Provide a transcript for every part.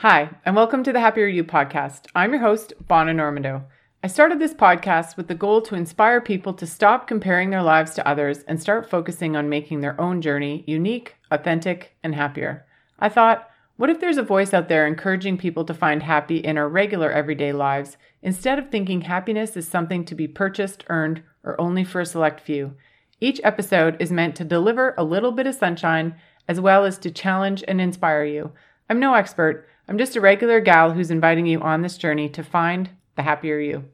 Hi, and welcome to the Happier You podcast. I'm your host, Bonna Normando. I started this podcast with the goal to inspire people to stop comparing their lives to others and start focusing on making their own journey unique, authentic, and happier. I thought, what if there's a voice out there encouraging people to find happy in our regular everyday lives instead of thinking happiness is something to be purchased, earned, or only for a select few? Each episode is meant to deliver a little bit of sunshine as well as to challenge and inspire you. I'm no expert. I'm just a regular gal who's inviting you on this journey to find the happier you.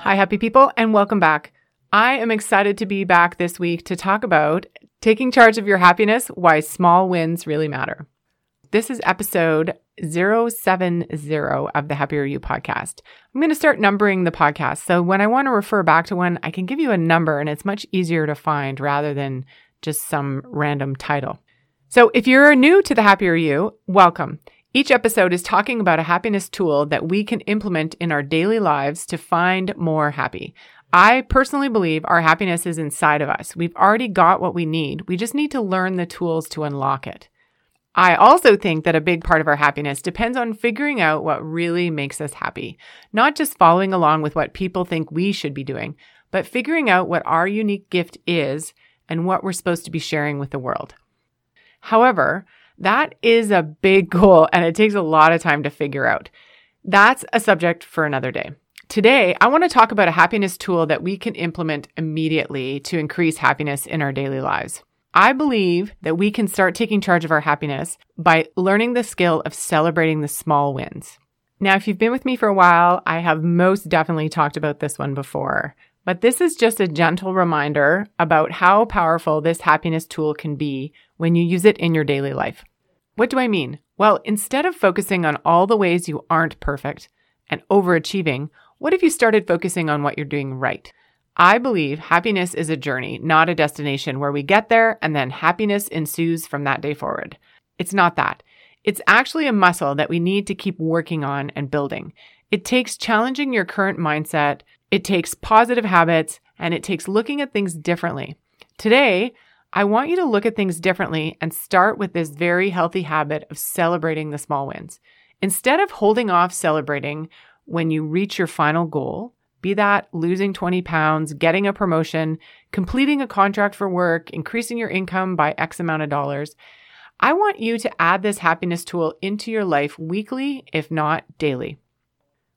Hi, happy people, and welcome back. I am excited to be back this week to talk about taking charge of your happiness, why small wins really matter. This is episode 070 of the Happier You podcast. I'm going to start numbering the podcast. So when I want to refer back to one, I can give you a number and it's much easier to find rather than just some random title. So if you're new to the Happier You, welcome. Each episode is talking about a happiness tool that we can implement in our daily lives to find more happy. I personally believe our happiness is inside of us. We've already got what we need. We just need to learn the tools to unlock it. I also think that a big part of our happiness depends on figuring out what really makes us happy, not just following along with what people think we should be doing, but figuring out what our unique gift is and what we're supposed to be sharing with the world. However, that is a big goal and it takes a lot of time to figure out. That's a subject for another day. Today, I want to talk about a happiness tool that we can implement immediately to increase happiness in our daily lives. I believe that we can start taking charge of our happiness by learning the skill of celebrating the small wins. Now, if you've been with me for a while, I have most definitely talked about this one before. But this is just a gentle reminder about how powerful this happiness tool can be when you use it in your daily life. What do I mean? Well, instead of focusing on all the ways you aren't perfect and overachieving, what if you started focusing on what you're doing right? I believe happiness is a journey, not a destination where we get there and then happiness ensues from that day forward. It's not that. It's actually a muscle that we need to keep working on and building. It takes challenging your current mindset, it takes positive habits and it takes looking at things differently. Today, I want you to look at things differently and start with this very healthy habit of celebrating the small wins. Instead of holding off celebrating when you reach your final goal, be that losing 20 pounds, getting a promotion, completing a contract for work, increasing your income by X amount of dollars, I want you to add this happiness tool into your life weekly, if not daily.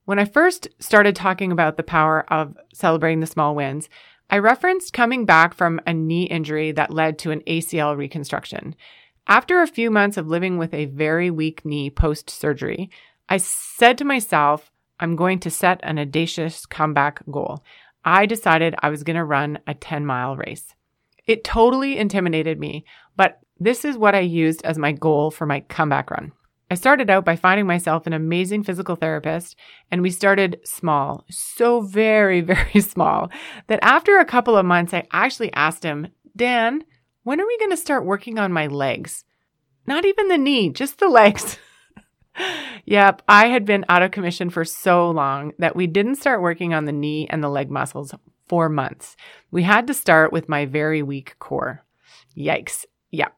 When I first started talking about the power of celebrating the small wins, I referenced coming back from a knee injury that led to an ACL reconstruction. After a few months of living with a very weak knee post surgery, I said to myself, I'm going to set an audacious comeback goal. I decided I was going to run a 10 mile race. It totally intimidated me, but this is what I used as my goal for my comeback run. I started out by finding myself an amazing physical therapist, and we started small, so very, very small, that after a couple of months, I actually asked him, Dan, when are we going to start working on my legs? Not even the knee, just the legs. yep, I had been out of commission for so long that we didn't start working on the knee and the leg muscles for months. We had to start with my very weak core. Yikes. Yep.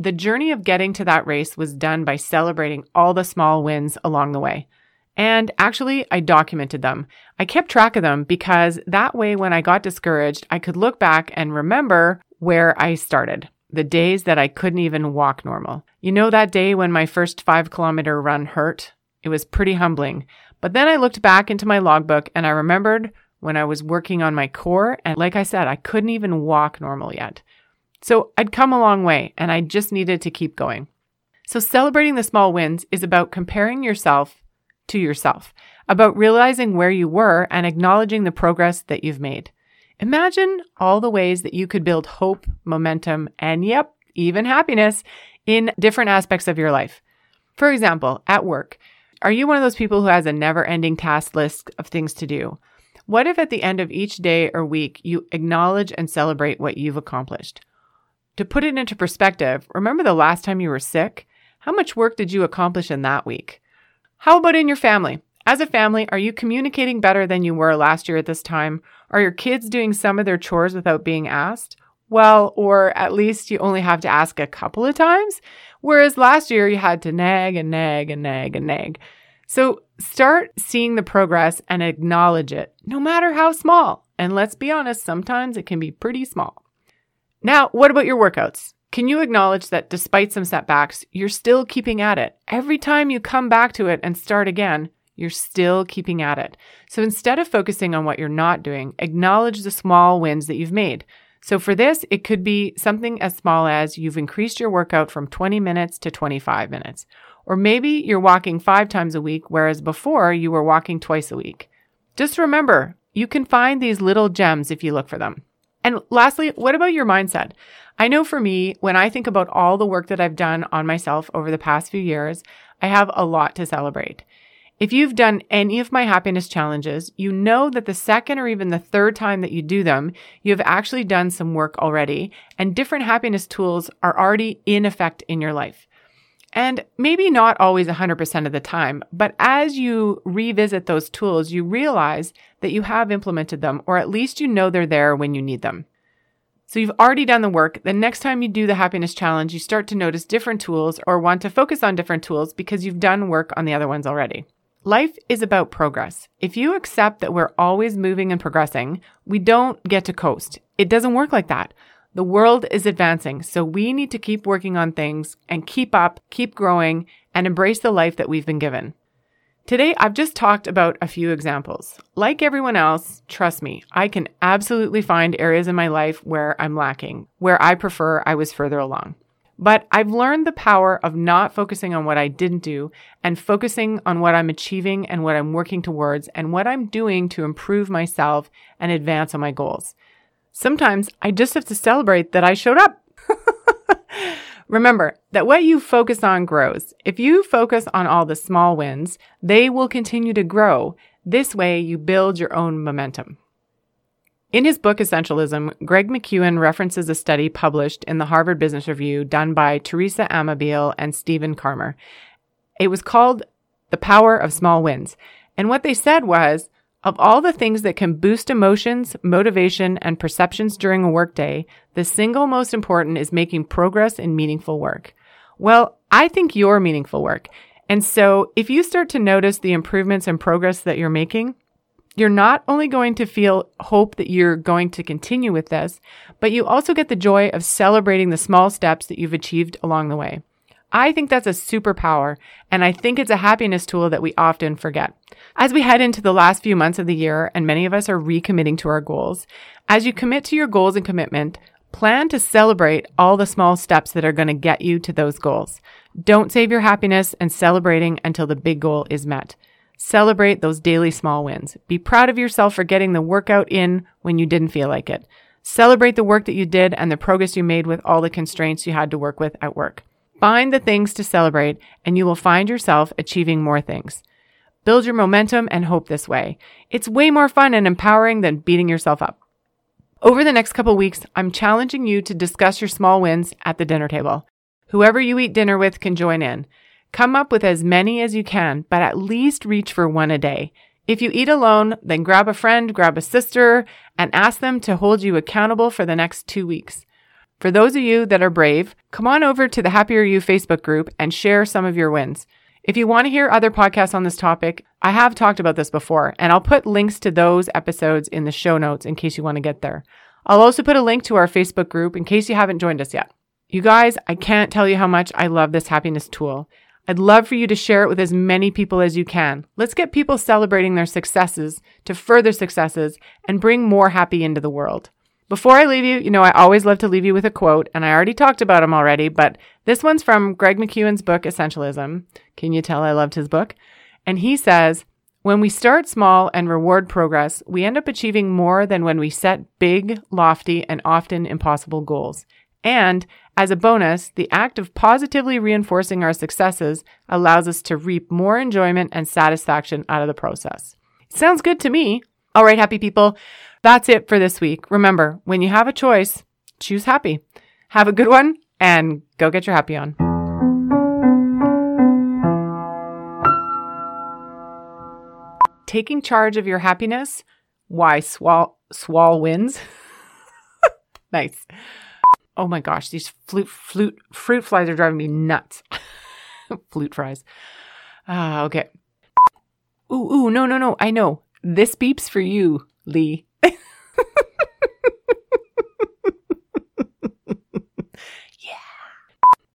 The journey of getting to that race was done by celebrating all the small wins along the way. And actually, I documented them. I kept track of them because that way, when I got discouraged, I could look back and remember where I started. The days that I couldn't even walk normal. You know, that day when my first five kilometer run hurt? It was pretty humbling. But then I looked back into my logbook and I remembered when I was working on my core. And like I said, I couldn't even walk normal yet. So I'd come a long way and I just needed to keep going. So celebrating the small wins is about comparing yourself to yourself, about realizing where you were and acknowledging the progress that you've made. Imagine all the ways that you could build hope, momentum, and yep, even happiness in different aspects of your life. For example, at work, are you one of those people who has a never ending task list of things to do? What if at the end of each day or week you acknowledge and celebrate what you've accomplished? To put it into perspective, remember the last time you were sick? How much work did you accomplish in that week? How about in your family? As a family, are you communicating better than you were last year at this time? Are your kids doing some of their chores without being asked? Well, or at least you only have to ask a couple of times, whereas last year you had to nag and nag and nag and nag. So start seeing the progress and acknowledge it, no matter how small. And let's be honest, sometimes it can be pretty small. Now, what about your workouts? Can you acknowledge that despite some setbacks, you're still keeping at it? Every time you come back to it and start again, you're still keeping at it. So instead of focusing on what you're not doing, acknowledge the small wins that you've made. So for this, it could be something as small as you've increased your workout from 20 minutes to 25 minutes. Or maybe you're walking five times a week, whereas before you were walking twice a week. Just remember, you can find these little gems if you look for them. And lastly, what about your mindset? I know for me, when I think about all the work that I've done on myself over the past few years, I have a lot to celebrate. If you've done any of my happiness challenges, you know that the second or even the third time that you do them, you have actually done some work already and different happiness tools are already in effect in your life. And maybe not always 100% of the time, but as you revisit those tools, you realize that you have implemented them, or at least you know they're there when you need them. So you've already done the work. The next time you do the happiness challenge, you start to notice different tools or want to focus on different tools because you've done work on the other ones already. Life is about progress. If you accept that we're always moving and progressing, we don't get to coast. It doesn't work like that. The world is advancing, so we need to keep working on things and keep up, keep growing, and embrace the life that we've been given. Today, I've just talked about a few examples. Like everyone else, trust me, I can absolutely find areas in my life where I'm lacking, where I prefer I was further along. But I've learned the power of not focusing on what I didn't do and focusing on what I'm achieving and what I'm working towards and what I'm doing to improve myself and advance on my goals. Sometimes I just have to celebrate that I showed up. Remember that what you focus on grows. If you focus on all the small wins, they will continue to grow. This way you build your own momentum. In his book Essentialism, Greg McKeown references a study published in the Harvard Business Review done by Teresa Amabile and Steven Kramer. It was called The Power of Small Wins. And what they said was, of all the things that can boost emotions, motivation, and perceptions during a workday, the single most important is making progress in meaningful work. Well, I think you're meaningful work. And so if you start to notice the improvements and progress that you're making, you're not only going to feel hope that you're going to continue with this, but you also get the joy of celebrating the small steps that you've achieved along the way. I think that's a superpower, and I think it's a happiness tool that we often forget. As we head into the last few months of the year, and many of us are recommitting to our goals, as you commit to your goals and commitment, plan to celebrate all the small steps that are going to get you to those goals. Don't save your happiness and celebrating until the big goal is met. Celebrate those daily small wins. Be proud of yourself for getting the workout in when you didn't feel like it. Celebrate the work that you did and the progress you made with all the constraints you had to work with at work. Find the things to celebrate and you will find yourself achieving more things. Build your momentum and hope this way. It's way more fun and empowering than beating yourself up. Over the next couple weeks, I'm challenging you to discuss your small wins at the dinner table. Whoever you eat dinner with can join in. Come up with as many as you can, but at least reach for one a day. If you eat alone, then grab a friend, grab a sister, and ask them to hold you accountable for the next two weeks. For those of you that are brave, come on over to the Happier You Facebook group and share some of your wins. If you want to hear other podcasts on this topic, I have talked about this before, and I'll put links to those episodes in the show notes in case you want to get there. I'll also put a link to our Facebook group in case you haven't joined us yet. You guys, I can't tell you how much I love this happiness tool. I'd love for you to share it with as many people as you can. Let's get people celebrating their successes to further successes and bring more happy into the world. Before I leave you, you know, I always love to leave you with a quote, and I already talked about him already, but this one's from Greg McKeown's book, Essentialism. Can you tell I loved his book? And he says, when we start small and reward progress, we end up achieving more than when we set big, lofty, and often impossible goals. And as a bonus, the act of positively reinforcing our successes allows us to reap more enjoyment and satisfaction out of the process. Sounds good to me. All right, happy people. That's it for this week. Remember, when you have a choice, choose happy. Have a good one and go get your happy on. Taking charge of your happiness. Why swall swall wins? nice. Oh my gosh, these flute, flute, fruit flies are driving me nuts. flute fries. Ah, okay. Ooh, ooh, no, no, no. I know. This beeps for you, Lee.